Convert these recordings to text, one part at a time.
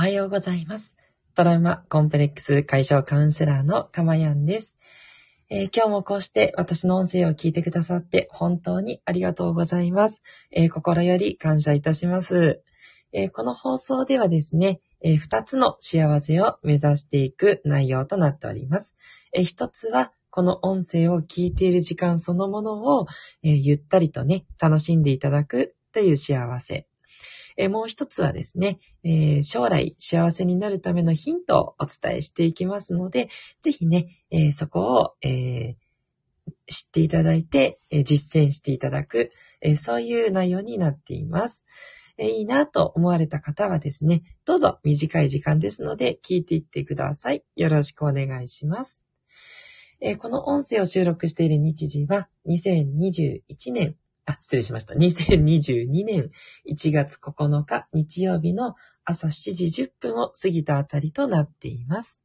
おはようございます。トラウマコンプレックス解消カウンセラーのかまやんです、えー今日もこうして私の音声を聞いてくださって本当にありがとうございます。えー心より感謝いたします。えーこの放送ではですね、えー二つの幸せを目指していく内容となっております。えー一つはこの音声を聞いている時間そのものを、えゆったりとね、楽しんでいただくという幸せ。えもう一つはですね、え将来幸せになるためのヒントをお伝えしていきますので、ぜひね、えそこを、え知っていただいて、え実践していただく、えそういう内容になっています。いいなと思われた方はですね、どうぞ短い時間ですので聞いていってください。よろしくお願いします。この音声を収録している日時は2021年あ、失礼しました。2022年1月9日日曜日の朝7時10分を過ぎたあたりとなっています。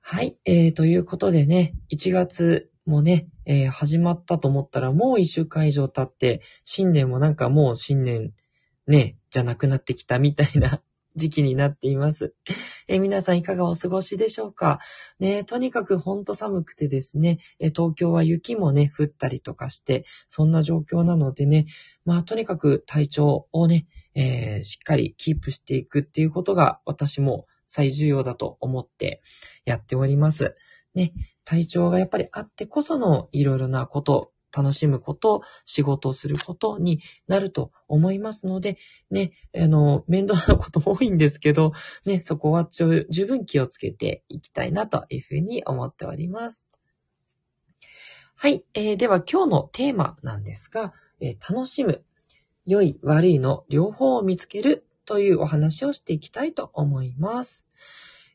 はい、えー、ということでね、1月もね、えー始まったと思ったらもう1週間以上経って、新年もなんかもう新年ね、じゃなくなってきたみたいな時期になっています。え皆さんいかがお過ごしでしょうか？ね、とにかくほんと寒くてですね、え東京は雪もね、降ったりとかして、そんな状況なのでね、まあとにかく体調をね、えーしっかりキープしていくっていうことが私も最重要だと思ってやっております。ね、体調がやっぱりあってこそのいろいろなこと、楽しむこと、仕事をすることになると思いますので、ね、あの、面倒なことも多いんですけど、ね、そこは十分気をつけていきたいなというふうに思っております。はい、えーでは今日のテーマなんですが、えー楽しむ、良い悪いの両方を見つけるというお話をしていきたいと思います。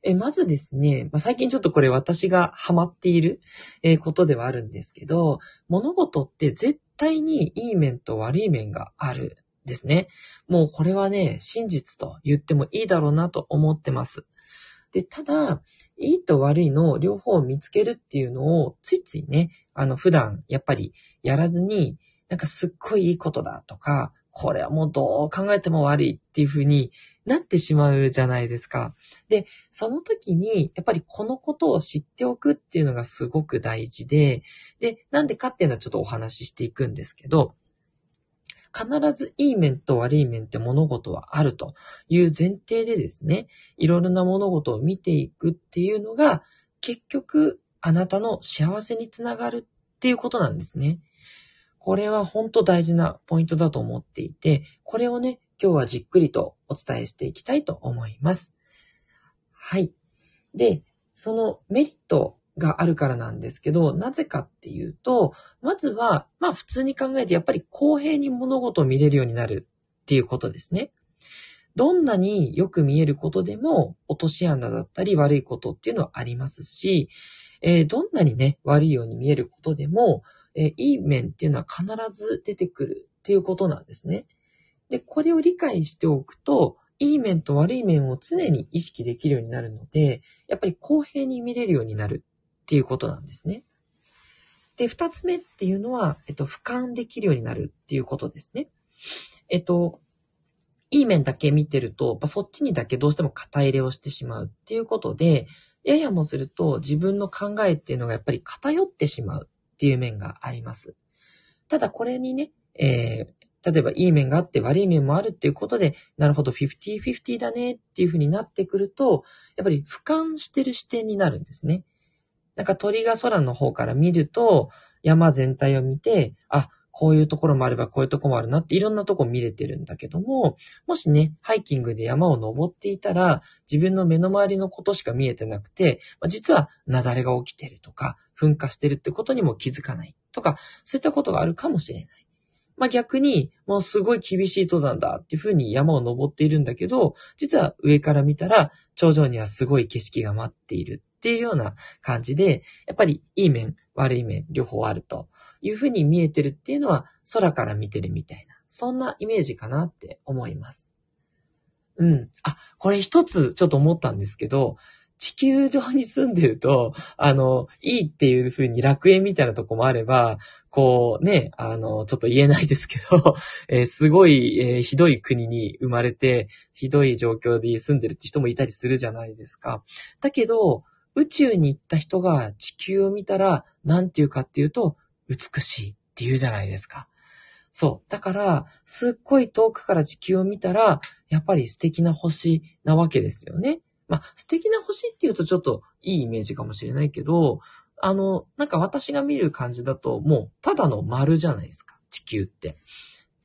えまずですね、まあ、最近ちょっとこれ私がハマっている、えことではあるんですけど、物事って絶対にいい面と悪い面があるんですね。もうこれはね、真実と言ってもいいだろうなと思ってます。で、ただ、いいと悪いの両方を見つけるっていうのをついついね、あの普段やっぱりやらずに、なんかすっごいいいことだとか、これはもうどう考えても悪いっていう風になってしまうじゃないですか。で、その時に、やっぱりこのことを知っておくっていうのがすごく大事で、で、なんでかっていうのはちょっとお話ししていくんですけど、必ずいい面と悪い面って物事はあるという前提でですね、いろいろな物事を見ていくっていうのが、結局あなたの幸せにつながるっていうことなんですね。これは本当大事なポイントだと思っていて、これをね、今日はじっくりとお伝えしていきたいと思います。はい。で、そのメリットがあるからなんですけど、なぜかっていうと、まずは、まあ普通に考えてやっぱり公平に物事を見れるようになるっていうことですね。どんなによく見えることでも落とし穴だったり悪いことっていうのはありますし、えーどんなにね、悪いように見えることでも、えーいい面っていうのは必ず出てくるっていうことなんですね。で、これを理解しておくと、いい面と悪い面を常に意識できるようになるので、やっぱり公平に見れるようになるっていうことなんですね。で、二つ目っていうのは、えっと、俯瞰できるようになるっていうことですね。えっと、いい面だけ見てると、そっちにだけどうしても肩入れをしてしまうっていうことで、ややもすると自分の考えっていうのがやっぱり偏ってしまうっていう面があります。ただこれにね、えー例えばいい面があって悪い面もあるっていうことで、なるほど、50-50だねっていう風になってくると、やっぱり俯瞰してる視点になるんですね。なんか鳥が空の方から見ると、山全体を見て、あ、こういうところもあればこういうところもあるなっていろんなとこ見れてるんだけども、もしね、ハイキングで山を登っていたら、自分の目の周りのことしか見えてなくて、まあ実は雪崩が起きてるとか、噴火してるってことにも気づかないとか、そういったことがあるかもしれない。まあ逆に、もうすごい厳しい登山だっていうふうに山を登っているんだけど、実は上から見たら、頂上にはすごい景色が待っているっていうような感じで、やっぱりいい面、悪い面、両方あるというふうに見えてるっていうのは、空から見てるみたいな、そんなイメージかなって思います。うん。あ、これ一つちょっと思ったんですけど、地球上に住んでると、あの、いいっていう風に楽園みたいなとこもあれば、こうね、あの、ちょっと言えないですけど、えー、すごい、えー、ひどい国に生まれて、ひどい状況で住んでるって人もいたりするじゃないですか。だけど、宇宙に行った人が地球を見たら、なんていうかっていうと、美しいって言うじゃないですか。そう。だから、すっごい遠くから地球を見たら、やっぱり素敵な星なわけですよね。まあ、素敵な星っていうとちょっといいイメージかもしれないけど、あの、なんか私が見る感じだと、もう、ただの丸じゃないですか、地球って。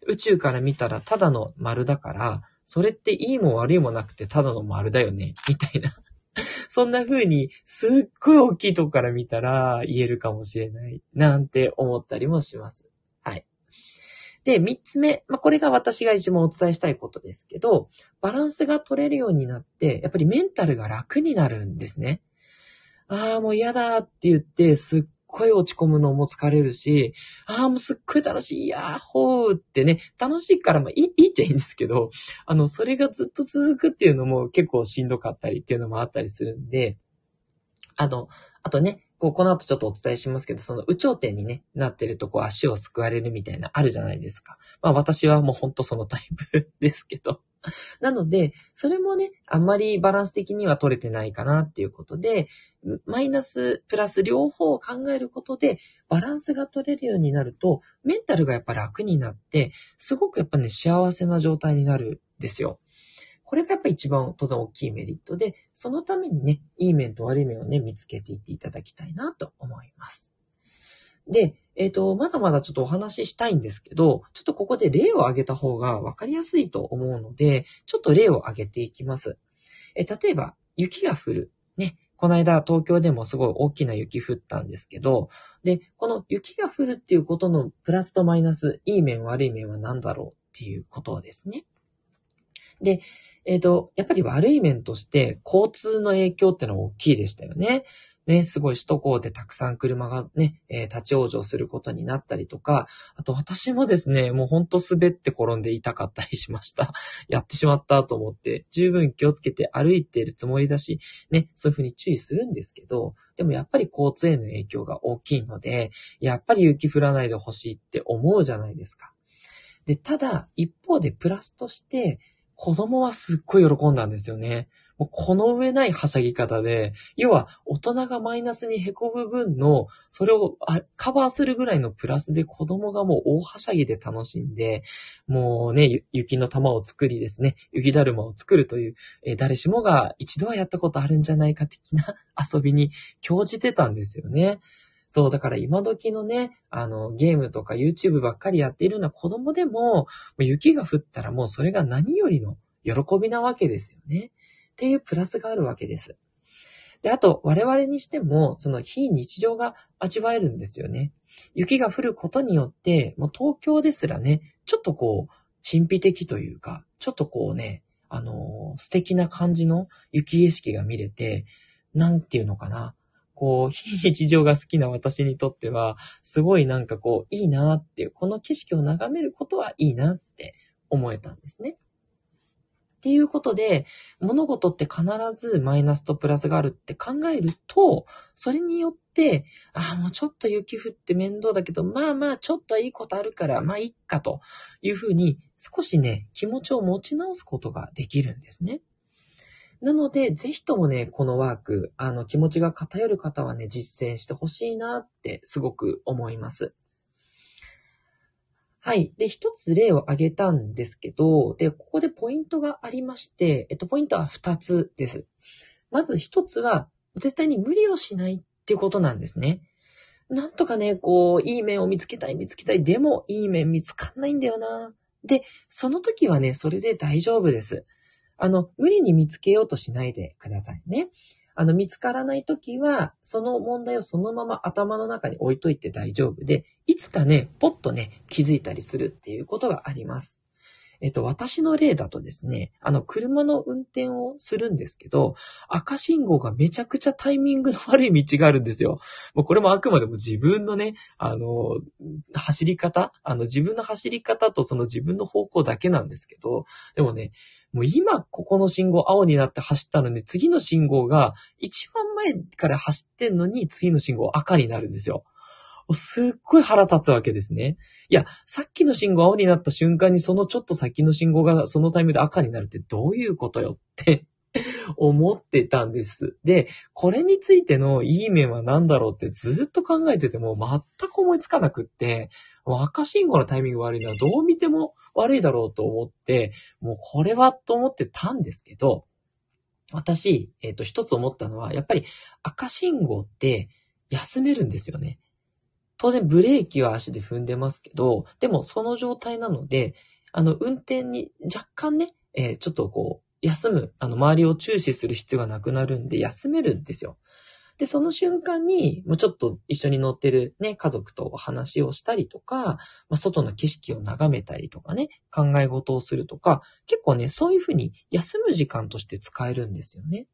宇宙から見たらただの丸だから、それっていいも悪いもなくてただの丸だよね、みたいな。そんな風に、すっごい大きいとこから見たら言えるかもしれない、なんて思ったりもします。で、三つ目。まあ、これが私が一番お伝えしたいことですけど、バランスが取れるようになって、やっぱりメンタルが楽になるんですね。ああ、もう嫌だって言って、すっごい落ち込むのも疲れるし、ああ、もうすっごい楽しい、やーほーってね、楽しいからまあいい、いいっちゃいいんですけど、あの、それがずっと続くっていうのも結構しんどかったりっていうのもあったりするんで、あの、あとね、こう、この後ちょっとお伝えしますけど、その、宇頂点にね、なってると、こう、足をすくわれるみたいな、あるじゃないですか。まあ、私はもうほんとそのタイプ ですけど。なので、それもね、あんまりバランス的には取れてないかなっていうことで、マイナス、プラス両方を考えることで、バランスが取れるようになると、メンタルがやっぱ楽になって、すごくやっぱね、幸せな状態になるんですよ。これがやっぱ一番当然大きいメリットで、そのためにね、いい面と悪い面をね、見つけていっていただきたいなと思います。で、えっ、ー、と、まだまだちょっとお話ししたいんですけど、ちょっとここで例を挙げた方が分かりやすいと思うので、ちょっと例を挙げていきます。えー、例えば、雪が降る。ね。この間、東京でもすごい大きな雪降ったんですけど、で、この雪が降るっていうことのプラスとマイナス、いい面悪い面は何だろうっていうことですね。で、えっ、ー、と、やっぱり悪い面として、交通の影響ってのは大きいでしたよね。ね、すごい首都高でたくさん車がね、えー、立ち往生することになったりとか、あと私もですね、もうほんと滑って転んで痛かったりしました。やってしまったと思って、十分気をつけて歩いているつもりだし、ね、そういうふうに注意するんですけど、でもやっぱり交通への影響が大きいので、やっぱり雪降らないでほしいって思うじゃないですか。で、ただ、一方でプラスとして、子供はすっごい喜んだんですよね。もうこの上ないはしゃぎ方で、要は大人がマイナスに凹む分の、それをカバーするぐらいのプラスで子供がもう大はしゃぎで楽しんで、もうね、雪の玉を作りですね、雪だるまを作るという、え誰しもが一度はやったことあるんじゃないか的な遊びに興じてたんですよね。そう、だから今時のね、あの、ゲームとか YouTube ばっかりやっているような子供でも、雪が降ったらもうそれが何よりの喜びなわけですよね。っていうプラスがあるわけです。で、あと、我々にしても、その非日常が味わえるんですよね。雪が降ることによって、もう東京ですらね、ちょっとこう、神秘的というか、ちょっとこうね、あのー、素敵な感じの雪景色が見れて、なんていうのかな。こう、非日常が好きな私にとっては、すごいなんかこう、いいなっていう、この景色を眺めることはいいなって思えたんですね。っていうことで、物事って必ずマイナスとプラスがあるって考えると、それによって、ああ、もうちょっと雪降って面倒だけど、まあまあ、ちょっといいことあるから、まあいいかというふうに、少しね、気持ちを持ち直すことができるんですね。なので、ぜひともね、このワーク、あの、気持ちが偏る方はね、実践してほしいなってすごく思います。はい。で、一つ例を挙げたんですけど、で、ここでポイントがありまして、えっと、ポイントは二つです。まず一つは、絶対に無理をしないっていうことなんですね。なんとかね、こう、いい面を見つけたい、見つけたい。でも、いい面見つかんないんだよな。で、その時はね、それで大丈夫です。あの、無理に見つけようとしないでくださいね。あの、見つからないときは、その問題をそのまま頭の中に置いといて大丈夫で、いつかね、ポッとね、気づいたりするっていうことがあります。えっと、私の例だとですね、あの、車の運転をするんですけど、赤信号がめちゃくちゃタイミングの悪い道があるんですよ。もうこれもあくまでも自分のね、あの、走り方、あの、自分の走り方とその自分の方向だけなんですけど、でもね、もう今ここの信号青になって走ったのに次の信号が一番前から走ってんのに次の信号赤になるんですよ。すっごい腹立つわけですね。いや、さっきの信号青になった瞬間にそのちょっと先の信号がそのタイミングで赤になるってどういうことよって 思ってたんです。で、これについてのいい面は何だろうってずっと考えてても全く思いつかなくって、赤信号のタイミング悪いのはどう見ても悪いだろうと思って、もうこれはと思ってたんですけど、私、えっ、ー、と、一つ思ったのは、やっぱり赤信号って休めるんですよね。当然ブレーキは足で踏んでますけど、でもその状態なので、あの、運転に若干ね、えー、ちょっとこう、休む、あの、周りを注視する必要がなくなるんで、休めるんですよ。で、その瞬間に、もうちょっと一緒に乗ってるね、家族とお話をしたりとか、まあ、外の景色を眺めたりとかね、考え事をするとか、結構ね、そういうふうに休む時間として使えるんですよね。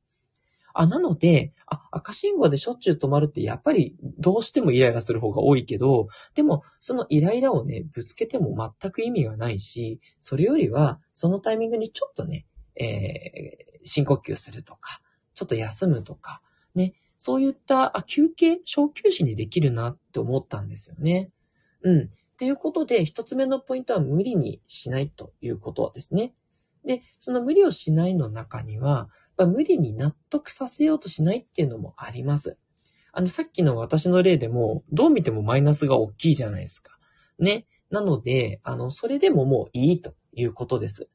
あ、なので、あ、赤信号でしょっちゅう止まるってやっぱりどうしてもイライラする方が多いけど、でもそのイライラをね、ぶつけても全く意味がないし、それよりはそのタイミングにちょっとね、えー、深呼吸するとか、ちょっと休むとか、ね、そういった、あ、休憩、小休止にできるなって思ったんですよね。うん。ということで、一つ目のポイントは無理にしないということですね。で、その無理をしないの中には、ぱ無理に納得させようとしないっていうのもあります。あの、さっきの私の例でも、どう見てもマイナスが大きいじゃないですか。ね。なので、あの、それでももういいということです。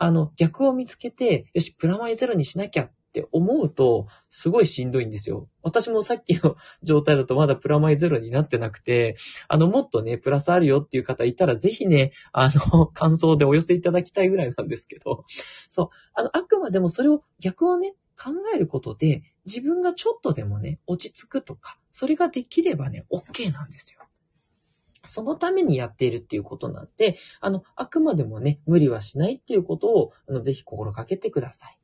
あの、逆を見つけて、よし、プラマイゼロにしなきゃって思うと、すごいしんどいんですよ。私もさっきの状態だとまだプラマイゼロになってなくて、あの、もっとね、プラスあるよっていう方いたら、ぜひね、あの、感想でお寄せいただきたいぐらいなんですけど、そう、あの、あくまでもそれを、逆をね、考えることで、自分がちょっとでもね、落ち着くとか、それができればね、OK なんですよ。そのためにやっているっていうことなんで、あの、あくまでもね、無理はしないっていうことを、あの、ぜひ心がけてください。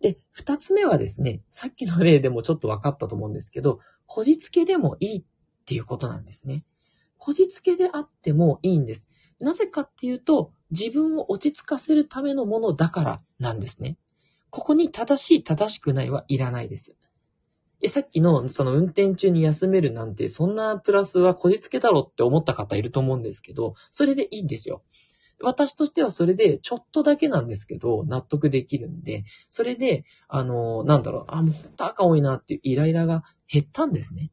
で、二つ目はですね、さっきの例でもちょっと分かったと思うんですけど、こじつけでもいいっていうことなんですね。こじつけであってもいいんです。なぜかっていうと、自分を落ち着かせるためのものだからなんですね。ここに正しい正しくないはいらないです。え、さっきのその運転中に休めるなんて、そんなプラスはこじつけだろって思った方いると思うんですけど、それでいいんですよ。私としてはそれでちょっとだけなんですけど、納得できるんで、それで、あの、なんだろう、あ、もうほんと赤多いなっていうイライラが減ったんですね。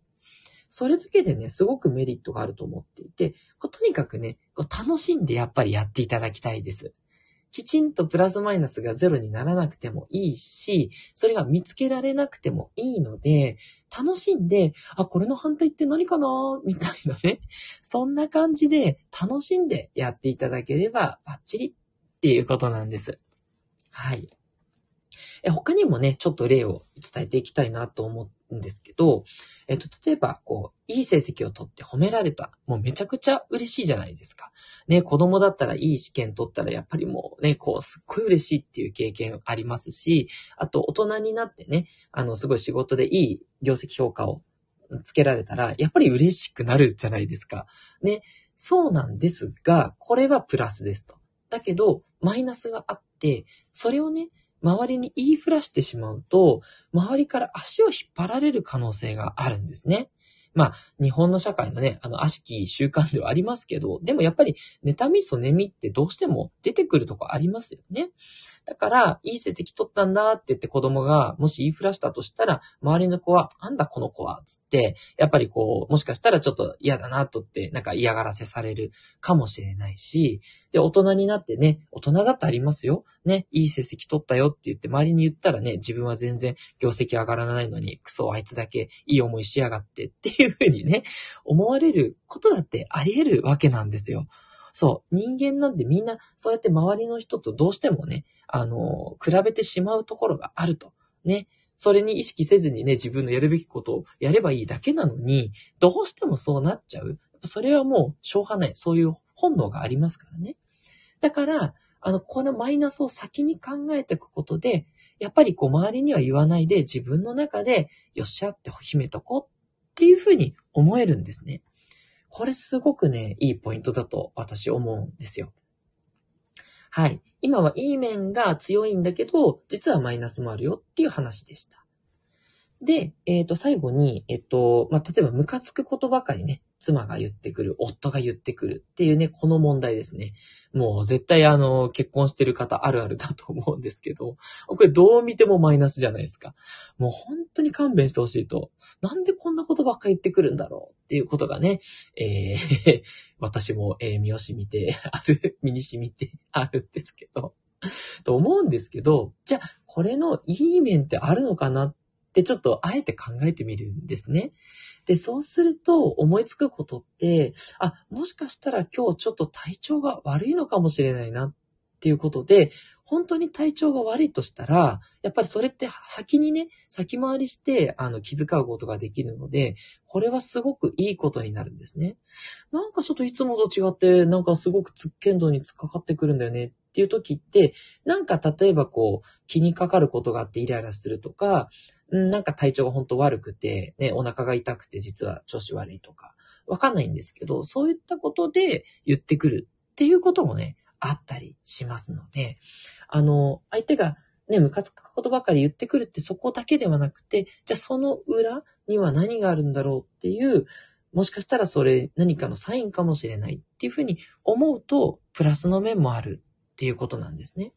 それだけでね、すごくメリットがあると思っていて、とにかくね、楽しんでやっぱりやっていただきたいです。きちんとプラスマイナスがゼロにならなくてもいいし、それが見つけられなくてもいいので、楽しんで、あ、これの反対って何かなみたいなね。そんな感じで楽しんでやっていただければバッチリっていうことなんです。はい。他にもね、ちょっと例を伝えていきたいなと思うんですけど、えっと、例えば、こう、いい成績を取って褒められた。もうめちゃくちゃ嬉しいじゃないですか。ね、子供だったらいい試験取ったらやっぱりもうね、こう、すっごい嬉しいっていう経験ありますし、あと、大人になってね、あの、すごい仕事でいい業績評価をつけられたら、やっぱり嬉しくなるじゃないですか。ね、そうなんですが、これはプラスですと。だけど、マイナスがあって、それをね、周りに言いふらしてしまうと、周りから足を引っ張られる可能性があるんですね。まあ、日本の社会のね、あの、悪しき習慣ではありますけど、でもやっぱり、妬みそねみってどうしても出てくるとこありますよね。だから、いい成績取ったんだって言って子供が、もし言いふらしたとしたら、周りの子は、なんだこの子は、つって、やっぱりこう、もしかしたらちょっと嫌だなとって、なんか嫌がらせされるかもしれないし、で、大人になってね、大人だってありますよ。ね、いい成績取ったよって言って周りに言ったらね、自分は全然業績上がらないのに、クソあいつだけいい思いしやがってっていうふうにね、思われることだってあり得るわけなんですよ。そう。人間なんてみんな、そうやって周りの人とどうしてもね、あの、比べてしまうところがあると。ね。それに意識せずにね、自分のやるべきことをやればいいだけなのに、どうしてもそうなっちゃう。それはもう、しょうがない。そういう本能がありますからね。だから、あの、このマイナスを先に考えていくことで、やっぱりこう周りには言わないで自分の中で、よっしゃって秘めとこうっていうふうに思えるんですね。これすごくね、いいポイントだと私思うんですよ。はい。今はいい面が強いんだけど、実はマイナスもあるよっていう話でした。で、えっ、ー、と、最後に、えっ、と、まあ、例えばムカつくことばかりね、妻が言ってくる、夫が言ってくるっていうね、この問題ですね。もう絶対あの、結婚してる方あるあるだと思うんですけど、これどう見てもマイナスじゃないですか。もう本当に勘弁してほしいと。なんでこんなことばっか言ってくるんだろうっていうことがね、えー、私も、えー、身を染みてある、身に染みてあるんですけど、と思うんですけど、じゃあ、これのいい面ってあるのかなってちょっとあえて考えてみるんですね。で、そうすると思いつくことって、あ、もしかしたら今日ちょっと体調が悪いのかもしれないなっていうことで、本当に体調が悪いとしたら、やっぱりそれって先にね、先回りして、あの、気遣うことができるので、これはすごくいいことになるんですね。なんかちょっといつもと違って、なんかすごくつっけんどに突っかかってくるんだよねっていう時って、なんか例えばこう、気にかかることがあってイライラするとか、なんか体調が本当悪くて、ね、お腹が痛くて実は調子悪いとか、わかんないんですけど、そういったことで言ってくるっていうこともね、あったりしますので、あの、相手がね、ムカつくことばかり言ってくるってそこだけではなくて、じゃあその裏には何があるんだろうっていう、もしかしたらそれ何かのサインかもしれないっていうふうに思うと、プラスの面もあるっていうことなんですね。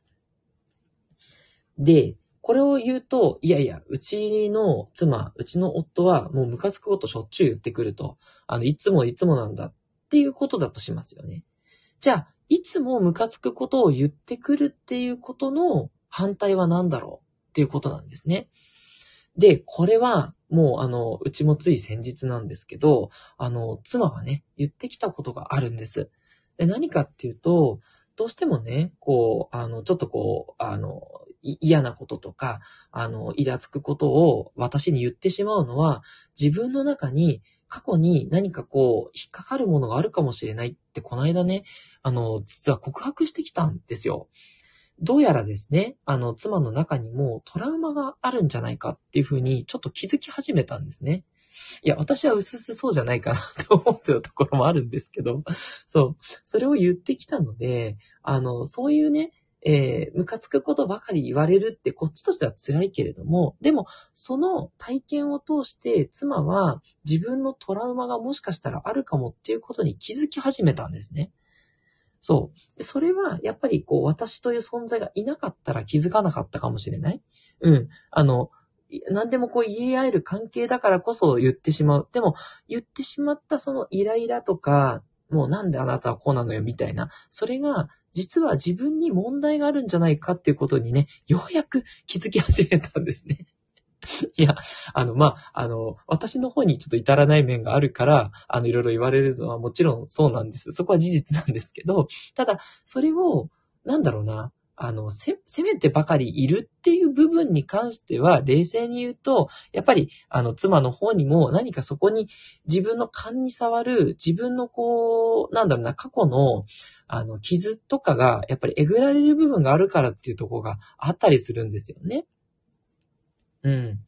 で、これを言うと、いやいや、うちの妻、うちの夫はもうムカつくことしょっちゅう言ってくると。あの、いつもいつもなんだっていうことだとしますよね。じゃあ、いつもムカつくことを言ってくるっていうことの反対は何だろうっていうことなんですね。で、これは、もう、あの、うちもつい先日なんですけど、あの、妻がね、言ってきたことがあるんです。で、何かっていうと、どうしてもね、こう、あの、ちょっとこう、あの、嫌なこととか、あの、イラつくことを私に言ってしまうのは、自分の中に過去に何かこう、引っかかるものがあるかもしれないって、この間ね、あの、実は告白してきたんですよ。どうやらですね、あの、妻の中にもトラウマがあるんじゃないかっていうふうに、ちょっと気づき始めたんですね。いや、私は薄々そうじゃないかなと思ってたところもあるんですけど、そう、それを言ってきたので、あの、そういうね、えー、ムカつくことばかり言われるってこっちとしては辛いけれども、でも、その体験を通して妻は自分のトラウマがもしかしたらあるかもっていうことに気づき始めたんですね。そう。それは、やっぱりこう、私という存在がいなかったら気づかなかったかもしれない。うん。あの、何でもこう言い合える関係だからこそ言ってしまう。でも、言ってしまったそのイライラとか、もうなんであなたはこうなのよみたいな、それが実は自分に問題があるんじゃないかっていうことにね、ようやく気づき始めたんですね。いや、あの、まあ、あの、私の方にちょっと至らない面があるから、あの、いろいろ言われるのはもちろんそうなんです。そこは事実なんですけど、ただ、それを、なんだろうな、あの、せ、せめてばかりいるっていう部分に関しては、冷静に言うと、やっぱり、あの、妻の方にも何かそこに自分の勘に触る、自分のこう、なんだろうな、過去の、あの、傷とかが、やっぱりえぐられる部分があるからっていうとこがあったりするんですよね。うん。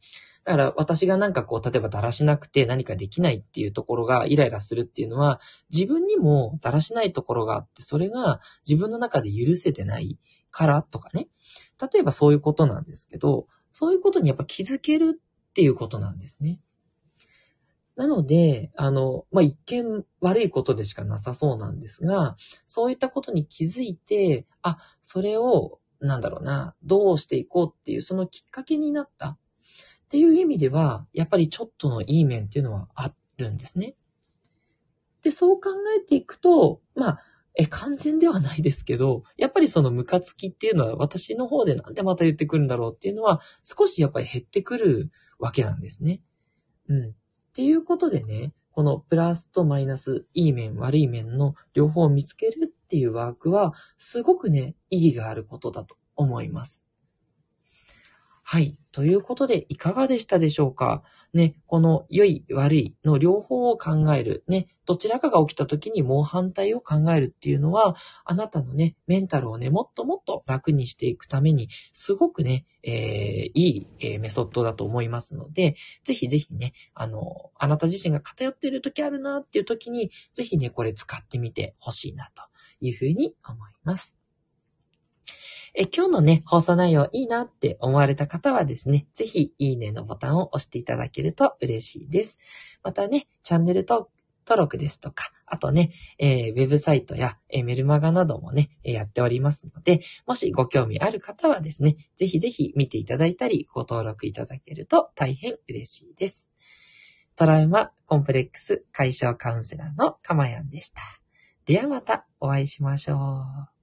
だから私がなんかこう、例えばだらしなくて何かできないっていうところがイライラするっていうのは、自分にもだらしないところがあって、それが自分の中で許せてないからとかね。例えばそういうことなんですけど、そういうことにやっぱ気づけるっていうことなんですね。なので、あの、まあ、一見悪いことでしかなさそうなんですが、そういったことに気づいて、あ、それを、なんだろうな、どうしていこうっていう、そのきっかけになったっていう意味では、やっぱりちょっとのいい面っていうのはあるんですね。で、そう考えていくと、まあ、え、完全ではないですけど、やっぱりそのムカつきっていうのは私の方でなんでまた言ってくるんだろうっていうのは少しやっぱり減ってくるわけなんですね。うん。っていうことでね、このプラスとマイナス、いい面、悪い面の両方を見つけるっていうワークは、すごくね、意義があることだと思います。はい。ということで、いかがでしたでしょうか？ね、この良い悪いの両方を考える。ね、どちらかが起きた時にもう反対を考えるっていうのは、あなたのね、メンタルをね、もっともっと楽にしていくために、すごくね、えー、いい、えー、メソッドだと思いますので、ぜひぜひね、あの、あなた自身が偏っている時あるなっていう時に、ぜひね、これ使ってみてほしいなというふうに思います。え、今日のね、放送内容いいなって思われた方はですね、ぜひいいねのボタンを押していただけると嬉しいです。またね、チャンネル登録ですとか、あとね、えー、ウェブサイトや、えー、メルマガなどもね、やっておりますので、もしご興味ある方はですね、ぜひぜひ見ていただいたり、ご登録いただけると大変嬉しいです。トラウマコンプレックス解消カウンセラーのかまやんでした。ではまたお会いしましょう。